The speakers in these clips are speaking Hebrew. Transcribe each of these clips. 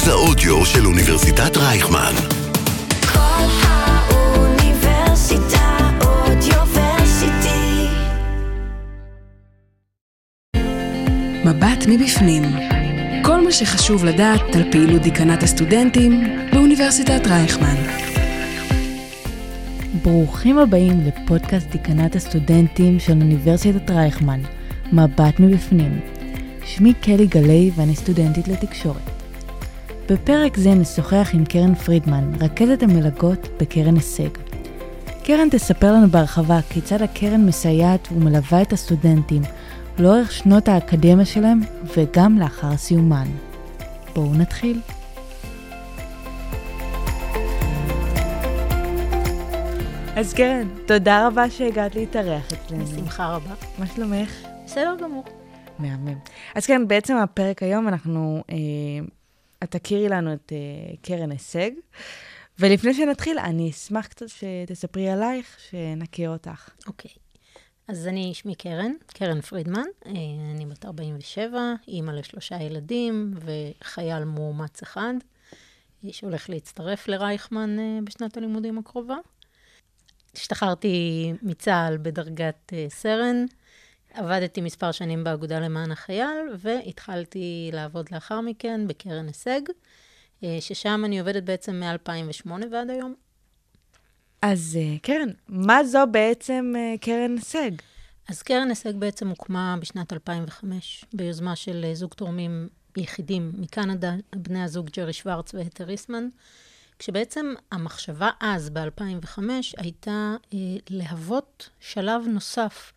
מרכז האודיו של אוניברסיטת רייכמן. כל האוניברסיטה אודיוורסיטי. מבט מבפנים. כל מה שחשוב לדעת על פעילות דיקנת הסטודנטים באוניברסיטת רייכמן. ברוכים הבאים לפודקאסט דיקנת הסטודנטים של אוניברסיטת רייכמן, מבט מבפנים. שמי קלי גלי ואני סטודנטית לתקשורת. בפרק זה נשוחח עם קרן פרידמן, רכזת המלגות בקרן הישג. קרן תספר לנו בהרחבה כיצד הקרן מסייעת ומלווה את הסטודנטים לאורך שנות האקדמיה שלהם וגם לאחר סיומן. בואו נתחיל. אז קרן, תודה רבה שהגעת להתארח אצלנו. בשמחה רבה. מה שלומך? בסדר גמור. מהמם. אז כן, בעצם הפרק היום אנחנו, אה, את תכירי לנו את אה, קרן הישג, ולפני שנתחיל, אני אשמח קצת שתספרי עלייך, שנכיר אותך. אוקיי. אז אני, שמי קרן, קרן פרידמן, אה, אני בת 47, אימא לשלושה ילדים וחייל מאומץ אחד, שהולך להצטרף לרייכמן אה, בשנת הלימודים הקרובה. השתחררתי מצה"ל בדרגת סרן, עבדתי מספר שנים באגודה למען החייל, והתחלתי לעבוד לאחר מכן בקרן הישג, אה, ששם אני עובדת בעצם מ-2008 ועד היום. אז אה, קרן, מה זו בעצם אה, קרן הישג? אז קרן הישג בעצם הוקמה בשנת 2005, ביוזמה של זוג תורמים יחידים מקנדה, בני הזוג ג'רי שוורץ והתר ריסמן, כשבעצם המחשבה אז, ב-2005, הייתה אה, להוות שלב נוסף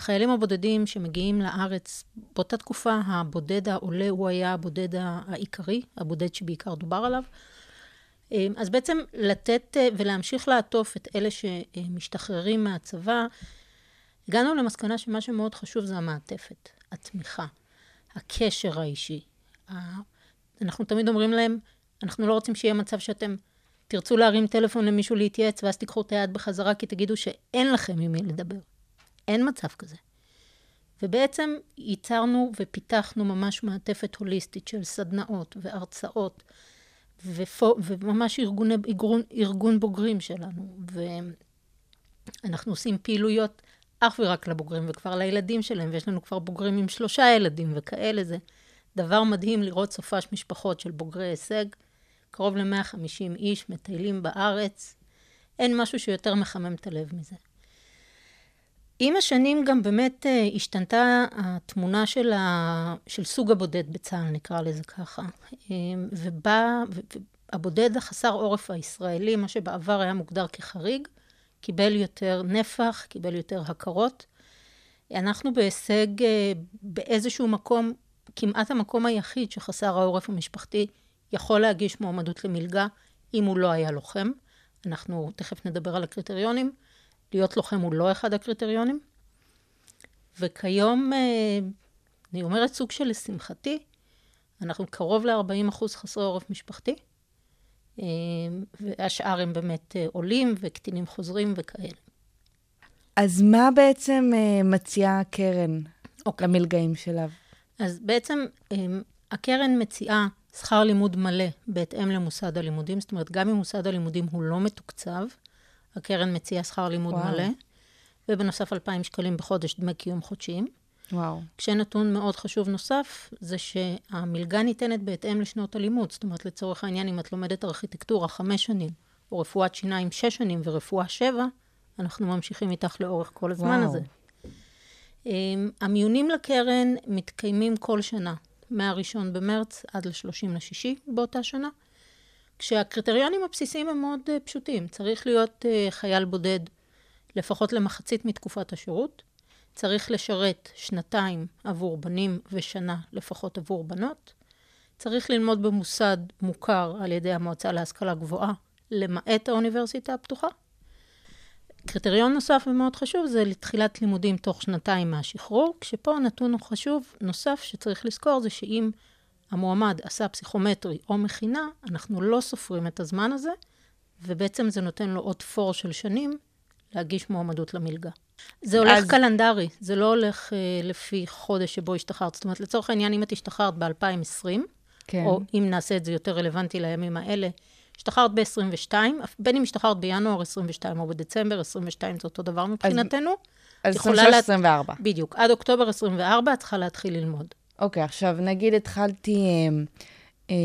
לחיילים הבודדים שמגיעים לארץ. באותה תקופה הבודד העולה הוא היה הבודד העיקרי, הבודד שבעיקר דובר עליו. אה, אז בעצם לתת אה, ולהמשיך לעטוף את אלה שמשתחררים מהצבא, הגענו למסקנה שמה שמאוד חשוב זה המעטפת, התמיכה, הקשר האישי. אנחנו תמיד אומרים להם, אנחנו לא רוצים שיהיה מצב שאתם תרצו להרים טלפון למישהו להתייעץ, ואז תיקחו את היד בחזרה כי תגידו שאין לכם עם מי לדבר. אין מצב כזה. ובעצם ייצרנו ופיתחנו ממש מעטפת הוליסטית של סדנאות והרצאות, ופו, וממש ארגון, ארגון, ארגון בוגרים שלנו. ואנחנו עושים פעילויות אך ורק לבוגרים, וכבר לילדים שלהם, ויש לנו כבר בוגרים עם שלושה ילדים וכאלה. זה דבר מדהים לראות סופש משפחות של בוגרי הישג. קרוב ל-150 איש מטיילים בארץ. אין משהו שיותר מחמם את הלב מזה. עם השנים גם באמת אה, השתנתה התמונה של, ה... של סוג הבודד בצה"ל, נקרא לזה ככה. אה, ובא, הבודד החסר עורף הישראלי, מה שבעבר היה מוגדר כחריג, קיבל יותר נפח, קיבל יותר הכרות. אנחנו בהישג אה, באיזשהו מקום, כמעט המקום היחיד שחסר העורף המשפחתי יכול להגיש מועמדות למלגה אם הוא לא היה לוחם. אנחנו תכף נדבר על הקריטריונים. להיות לוחם הוא לא אחד הקריטריונים. וכיום, אה, אני אומרת סוג של לשמחתי, אנחנו קרוב ל-40% חסרי עורף משפחתי, אה, והשאר הם באמת אה, עולים וקטינים חוזרים וכאלה. אז מה בעצם מציעה הקרן אוקיי. למלגאים שלה? אז בעצם הקרן מציעה שכר לימוד מלא בהתאם למוסד הלימודים, זאת אומרת, גם אם מוסד הלימודים הוא לא מתוקצב, הקרן מציעה שכר לימוד וואו. מלא, ובנוסף 2,000 שקלים בחודש דמי קיום חודשיים. וואו. כשנתון מאוד חשוב נוסף, זה שהמלגה ניתנת בהתאם לשנות הלימוד. זאת אומרת, לצורך העניין, אם את לומדת ארכיטקטורה חמש שנים, או רפואת שיניים שש שנים ורפואה שבע, אנחנו ממשיכים איתך לאורך כל הזמן וואו. הזה. אמ, המיונים לקרן מתקיימים כל שנה, מה-1 במרץ עד ל-30 לשישי באותה שנה, כשהקריטריונים הבסיסיים הם מאוד אה, פשוטים. צריך להיות אה, חייל בודד לפחות למחצית מתקופת השירות, צריך לשרת שנתיים עבור בנים ושנה לפחות עבור בנות, צריך ללמוד במוסד מוכר על ידי המועצה להשכלה גבוהה, למעט האוניברסיטה הפתוחה. קריטריון נוסף ומאוד חשוב זה לתחילת לימודים תוך שנתיים מהשחרור, כשפה נתון חשוב נוסף שצריך לזכור זה שאם המועמד עשה פסיכומטרי או מכינה, אנחנו לא סופרים את הזמן הזה, ובעצם זה נותן לו עוד פור של שנים להגיש מועמדות למלגה. זה הולך אז-. קלנדרי, זה לא הולך אה, לפי חודש שבו השתחררת. זאת אומרת, לצורך העניין, אם את השתחררת ב-2020, כן. או אם נעשה את זה יותר רלוונטי לימים האלה, השתחררת ב-22, בין אם השתחררת בינואר 22 או בדצמבר 22, זה אותו דבר מבחינתנו. אז את יכולה לה- 23-24. בדיוק, עד אוקטובר 24 את צריכה להתחיל ללמוד. אוקיי, עכשיו נגיד התחלתי אה, אה,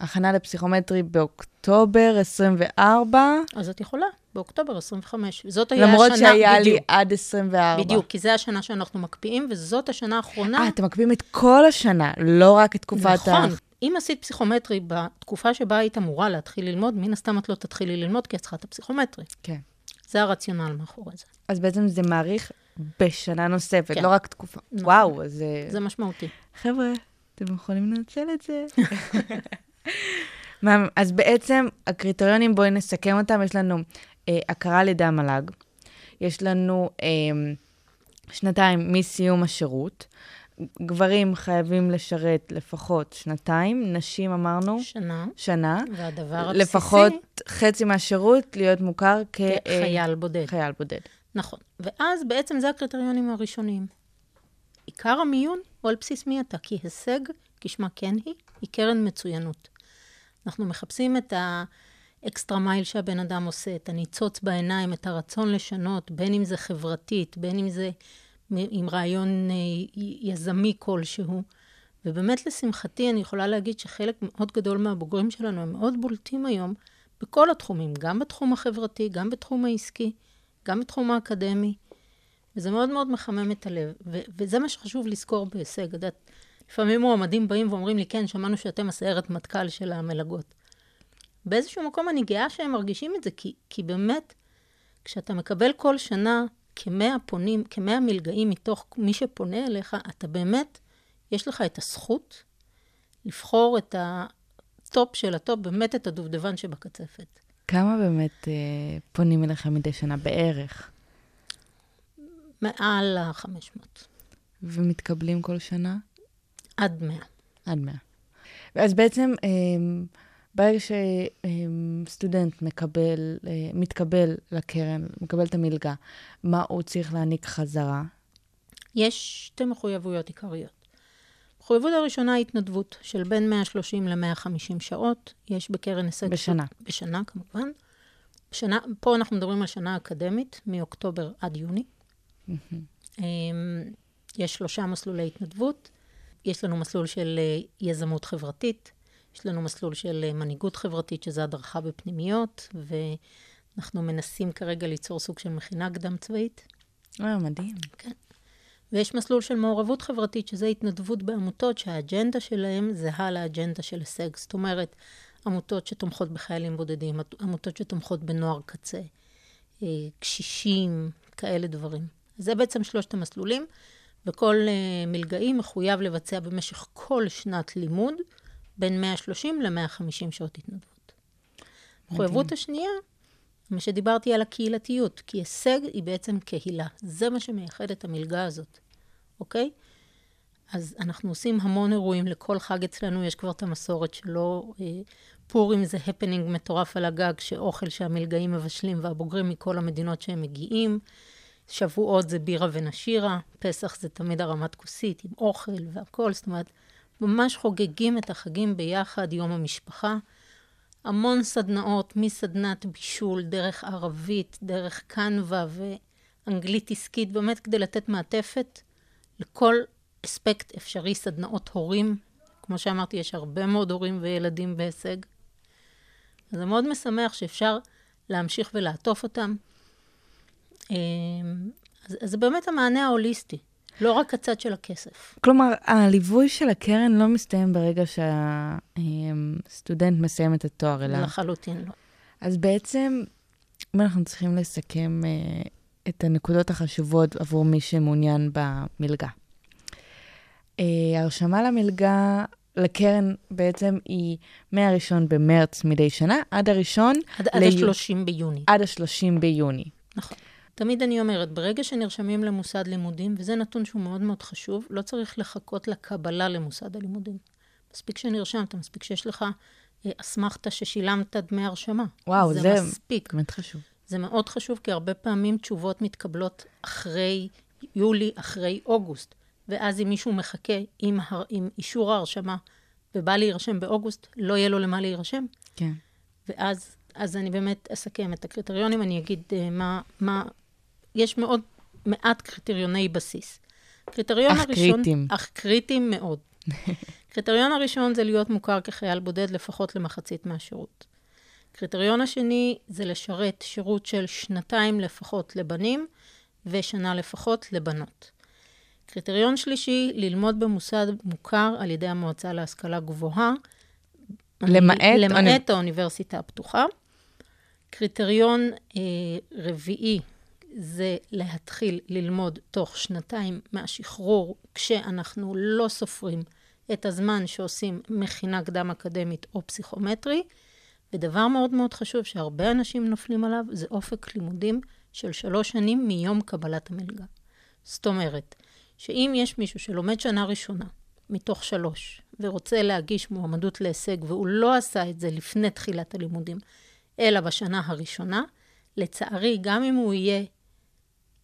הכנה לפסיכומטרי באוקטובר 24, אז את יכולה, באוקטובר 25. זאת היה למרות השנה, שהיה לי בדיוק, עד 24. בדיוק, כי זו השנה שאנחנו מקפיאים, וזאת השנה האחרונה. אה, אתם מקפיאים את כל השנה, לא רק את תקופת ה... נכון. אם עשית פסיכומטרי בתקופה שבה היית אמורה להתחיל ללמוד, מן הסתם את לא תתחילי ללמוד כי את צריכה את הפסיכומטרי. כן. זה הרציונל מאחורי זה. אז בעצם זה מאריך בשנה נוספת, כן. לא רק תקופה. נכון. וואו, אז... אה, זה משמעותי. חבר'ה, אתם יכולים לנצל את זה. אז בעצם הקריטריונים, בואי נסכם אותם. יש לנו אה, הכרה על ידי המל"ג, יש לנו אה, שנתיים מסיום השירות, גברים חייבים לשרת לפחות שנתיים, נשים אמרנו שנה, שנה, והדבר הבסיסי, לפחות חצי מהשירות להיות מוכר כחייל בודד. כחייל בודד. נכון. ואז בעצם זה הקריטריונים הראשוניים. עיקר המיון הוא על בסיס מי אתה, כי הישג, כשמה כן היא, היא קרן מצוינות. אנחנו מחפשים את האקסטרה מייל שהבן אדם עושה, את הניצוץ בעיניים, את הרצון לשנות, בין אם זה חברתית, בין אם זה עם רעיון אה, יזמי כלשהו. ובאמת, לשמחתי, אני יכולה להגיד שחלק מאוד גדול מהבוגרים שלנו הם מאוד בולטים היום בכל התחומים, גם בתחום החברתי, גם בתחום העסקי, גם בתחום האקדמי. וזה מאוד מאוד מחמם את הלב. ו- וזה מה שחשוב לזכור בהישג. את יודעת, לפעמים מועמדים באים ואומרים לי, כן, שמענו שאתם הסיירת מטכ"ל של המלגות. באיזשהו מקום אני גאה שהם מרגישים את זה, כי, כי באמת, כשאתה מקבל כל שנה כמאה פונים, כמאה מלגאים מתוך מי שפונה אליך, אתה באמת, יש לך את הזכות לבחור את ה top של ה top, באמת את הדובדבן שבקצפת. כמה באמת אה, פונים אליכם מדי שנה בערך? מעל ה-500, ומתקבלים כל שנה? עד 100. עד 100. אז בעצם, אה, ברגע שסטודנט מקבל, אה, מתקבל לקרן, מקבל את המלגה, מה הוא צריך להעניק חזרה? יש שתי מחויבויות עיקריות. המחויבות הראשונה היא התנדבות של בין 130 ל-150 שעות. יש בקרן הישג... בשנה. בשנה, כמובן. בשנה, פה אנחנו מדברים על שנה אקדמית, מאוקטובר עד יוני. אמ, יש שלושה מסלולי התנדבות. יש לנו מסלול של אה, יזמות חברתית, יש לנו מסלול של אה, מנהיגות חברתית, שזה הדרכה בפנימיות, ואנחנו מנסים כרגע ליצור סוג של מכינה קדם צבאית. אה, מדהים. ויש מסלול של מעורבות חברתית, שזה התנדבות בעמותות שהאג'נדה שלהם זהה לאג'נדה של הישג. זאת אומרת, עמותות שתומכות בחיילים בודדים, עמותות שתומכות בנוער קצה, אה, קשישים, כאלה דברים. זה בעצם שלושת המסלולים, וכל אה, מלגאי מחויב לבצע במשך כל שנת לימוד בין 130 ל-150 שעות התנדבות. המחויבות השנייה, מה שדיברתי על הקהילתיות, כי הישג היא בעצם קהילה. זה מה שמייחד את המלגה הזאת, אוקיי? אז אנחנו עושים המון אירועים, לכל חג אצלנו יש כבר את המסורת שלו. אה, פורים זה הפנינג מטורף על הגג, שאוכל שהמלגאים מבשלים והבוגרים מכל המדינות שהם מגיעים. שבועות זה בירה ונשירה, פסח זה תמיד הרמת כוסית עם אוכל והכול, זאת אומרת, ממש חוגגים את החגים ביחד, יום המשפחה. המון סדנאות, מסדנת בישול, דרך ערבית, דרך קנווה ואנגלית עסקית, באמת כדי לתת מעטפת לכל אספקט אפשרי, סדנאות הורים. כמו שאמרתי, יש הרבה מאוד הורים וילדים בהישג. זה מאוד משמח שאפשר להמשיך ולעטוף אותם. אז, אז זה באמת המענה ההוליסטי, לא רק הצד של הכסף. כלומר, הליווי של הקרן לא מסתיים ברגע שהסטודנט מסיים את התואר, אלא... לחלוטין לא. אז בעצם, אם אנחנו צריכים לסכם אה, את הנקודות החשובות עבור מי שמעוניין במלגה. אה, הרשמה למלגה, לקרן בעצם היא מה-1 במרץ מדי שנה עד הראשון, עד, עד ליו- ה-30 ביוני. עד ה-30 ביוני. נכון. תמיד אני אומרת, ברגע שנרשמים למוסד לימודים, וזה נתון שהוא מאוד מאוד חשוב, לא צריך לחכות לקבלה למוסד הלימודים. מספיק שנרשמת, מספיק שיש לך אה, אסמכתה ששילמת דמי הרשמה. וואו, זה... זה מספיק. באמת חשוב. זה מאוד חשוב, כי הרבה פעמים תשובות מתקבלות אחרי יולי, אחרי אוגוסט. ואז אם מישהו מחכה עם, הר... עם אישור ההרשמה ובא להירשם באוגוסט, לא יהיה לו למה להירשם. כן. ואז אז אני באמת אסכם את הקריטריונים, אני אגיד uh, מה, מה... יש מאוד מעט קריטריוני בסיס. קריטריון אך הראשון... קריטיים. אך קריטיים מאוד. קריטריון הראשון זה להיות מוכר כחייל בודד לפחות למחצית מהשירות. קריטריון השני זה לשרת שירות של שנתיים לפחות לבנים ושנה לפחות לבנות. קריטריון שלישי, ללמוד במוסד מוכר על ידי המועצה להשכלה גבוהה. למעט למעט האוניברסיטה הפתוחה. קריטריון אה, רביעי זה להתחיל ללמוד תוך שנתיים מהשחרור, כשאנחנו לא סופרים את הזמן שעושים מכינה קדם אקדמית או פסיכומטרי. ודבר מאוד מאוד חשוב שהרבה אנשים נופלים עליו, זה אופק לימודים של שלוש שנים מיום קבלת המלגה. זאת אומרת, שאם יש מישהו שלומד שנה ראשונה מתוך שלוש, ורוצה להגיש מועמדות להישג, והוא לא עשה את זה לפני תחילת הלימודים, אלא בשנה הראשונה, לצערי, גם אם הוא יהיה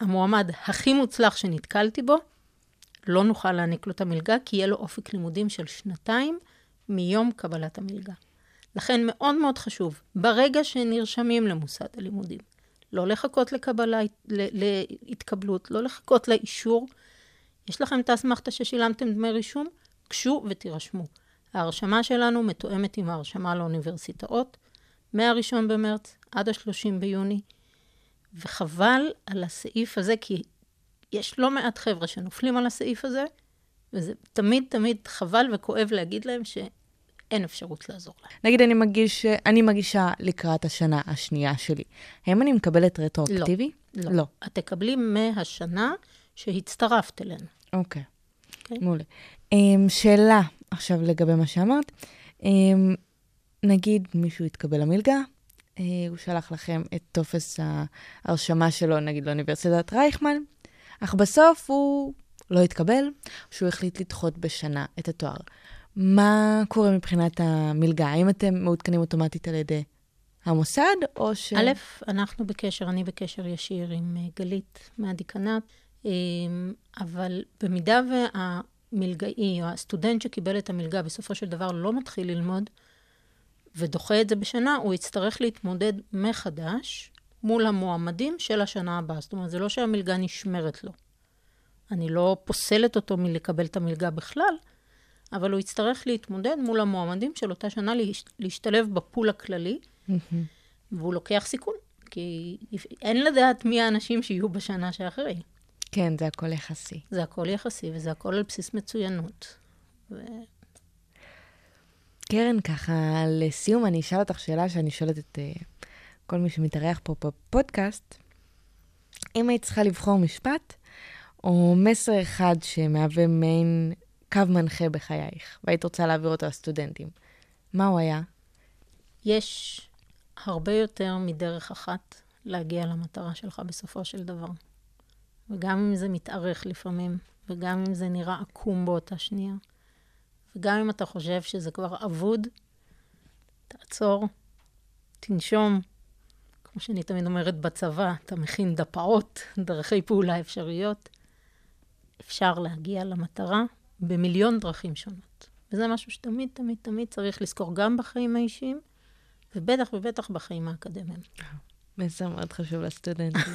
המועמד הכי מוצלח שנתקלתי בו, לא נוכל להעניק לו את המלגה, כי יהיה לו אופק לימודים של שנתיים מיום קבלת המלגה. לכן מאוד מאוד חשוב, ברגע שנרשמים למוסד הלימודים, לא לחכות לקבלה, להתקבלות, לא לחכות לאישור. יש לכם את האסמכתה ששילמתם דמי רישום? גשו ותירשמו. ההרשמה שלנו מתואמת עם ההרשמה לאוניברסיטאות, מה-1 במרץ עד ה-30 ביוני, וחבל על הסעיף הזה, כי יש לא מעט חבר'ה שנופלים על הסעיף הזה, וזה תמיד תמיד חבל וכואב להגיד להם שאין אפשרות לעזור להם. נגיד אני מגיש, אני מגישה לקראת השנה השנייה שלי. האם אני מקבלת רטרואקטיבי? לא. לא. את תקבלי מהשנה שהצטרפת אלינו. אוקיי. אוקיי? מעולה. Um, שאלה עכשיו לגבי מה שאמרת. Um, נגיד מישהו התקבל למלגה, הוא שלח לכם את טופס ההרשמה שלו, נגיד לאוניברסיטת רייכמן, אך בסוף הוא לא התקבל, שהוא החליט לדחות בשנה את התואר. מה קורה מבחינת המלגה? האם אתם מעודכנים אוטומטית על ידי המוסד, או ש... א', אנחנו בקשר, אני בקשר ישיר עם אה, גלית מהדיקנט, אה, אבל במידה והמלגאי או הסטודנט שקיבל את המלגה בסופו של דבר לא מתחיל ללמוד ודוחה את זה בשנה, הוא יצטרך להתמודד מחדש מול המועמדים של השנה הבאה. זאת אומרת, זה לא שהמלגה נשמרת לו. אני לא פוסלת אותו מלקבל את המלגה בכלל, אבל הוא יצטרך להתמודד מול המועמדים של אותה שנה להש- להשתלב בפול הכללי, והוא לוקח סיכון, כי אין לדעת מי האנשים שיהיו בשנה שאחרי. כן, זה הכל יחסי. זה הכל יחסי, וזה הכל על בסיס מצוינות. ו... קרן, ככה, לסיום אני אשאל אותך שאלה שאני שואלת את uh, כל מי שמתארח פה בפודקאסט. אם היית צריכה לבחור משפט או מסר אחד שמהווה מעין קו מנחה בחייך, והיית רוצה להעביר אותו לסטודנטים, מה הוא היה? יש הרבה יותר מדרך אחת להגיע למטרה שלך בסופו של דבר. וגם אם זה מתארך לפעמים, וגם אם זה נראה עקום באותה שנייה, וגם אם אתה חושב שזה כבר אבוד, תעצור, תנשום. כמו שאני תמיד אומרת בצבא, אתה מכין דפאות, דרכי פעולה אפשריות. אפשר להגיע למטרה במיליון דרכים שונות. וזה משהו שתמיד, תמיד, תמיד צריך לזכור גם בחיים האישיים, ובטח ובטח בחיים האקדמיים. מסר מאוד חשוב לסטודנטים.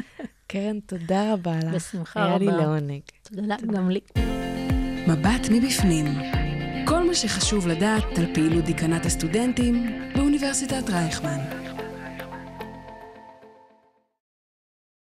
קרן, תודה רבה לך. בשמחה היה לי רבה. לעונג. תודה, גם לי. מבט מבפנים. כל מה שחשוב לדעת על פעילות דיקנט הסטודנטים באוניברסיטת רייכמן.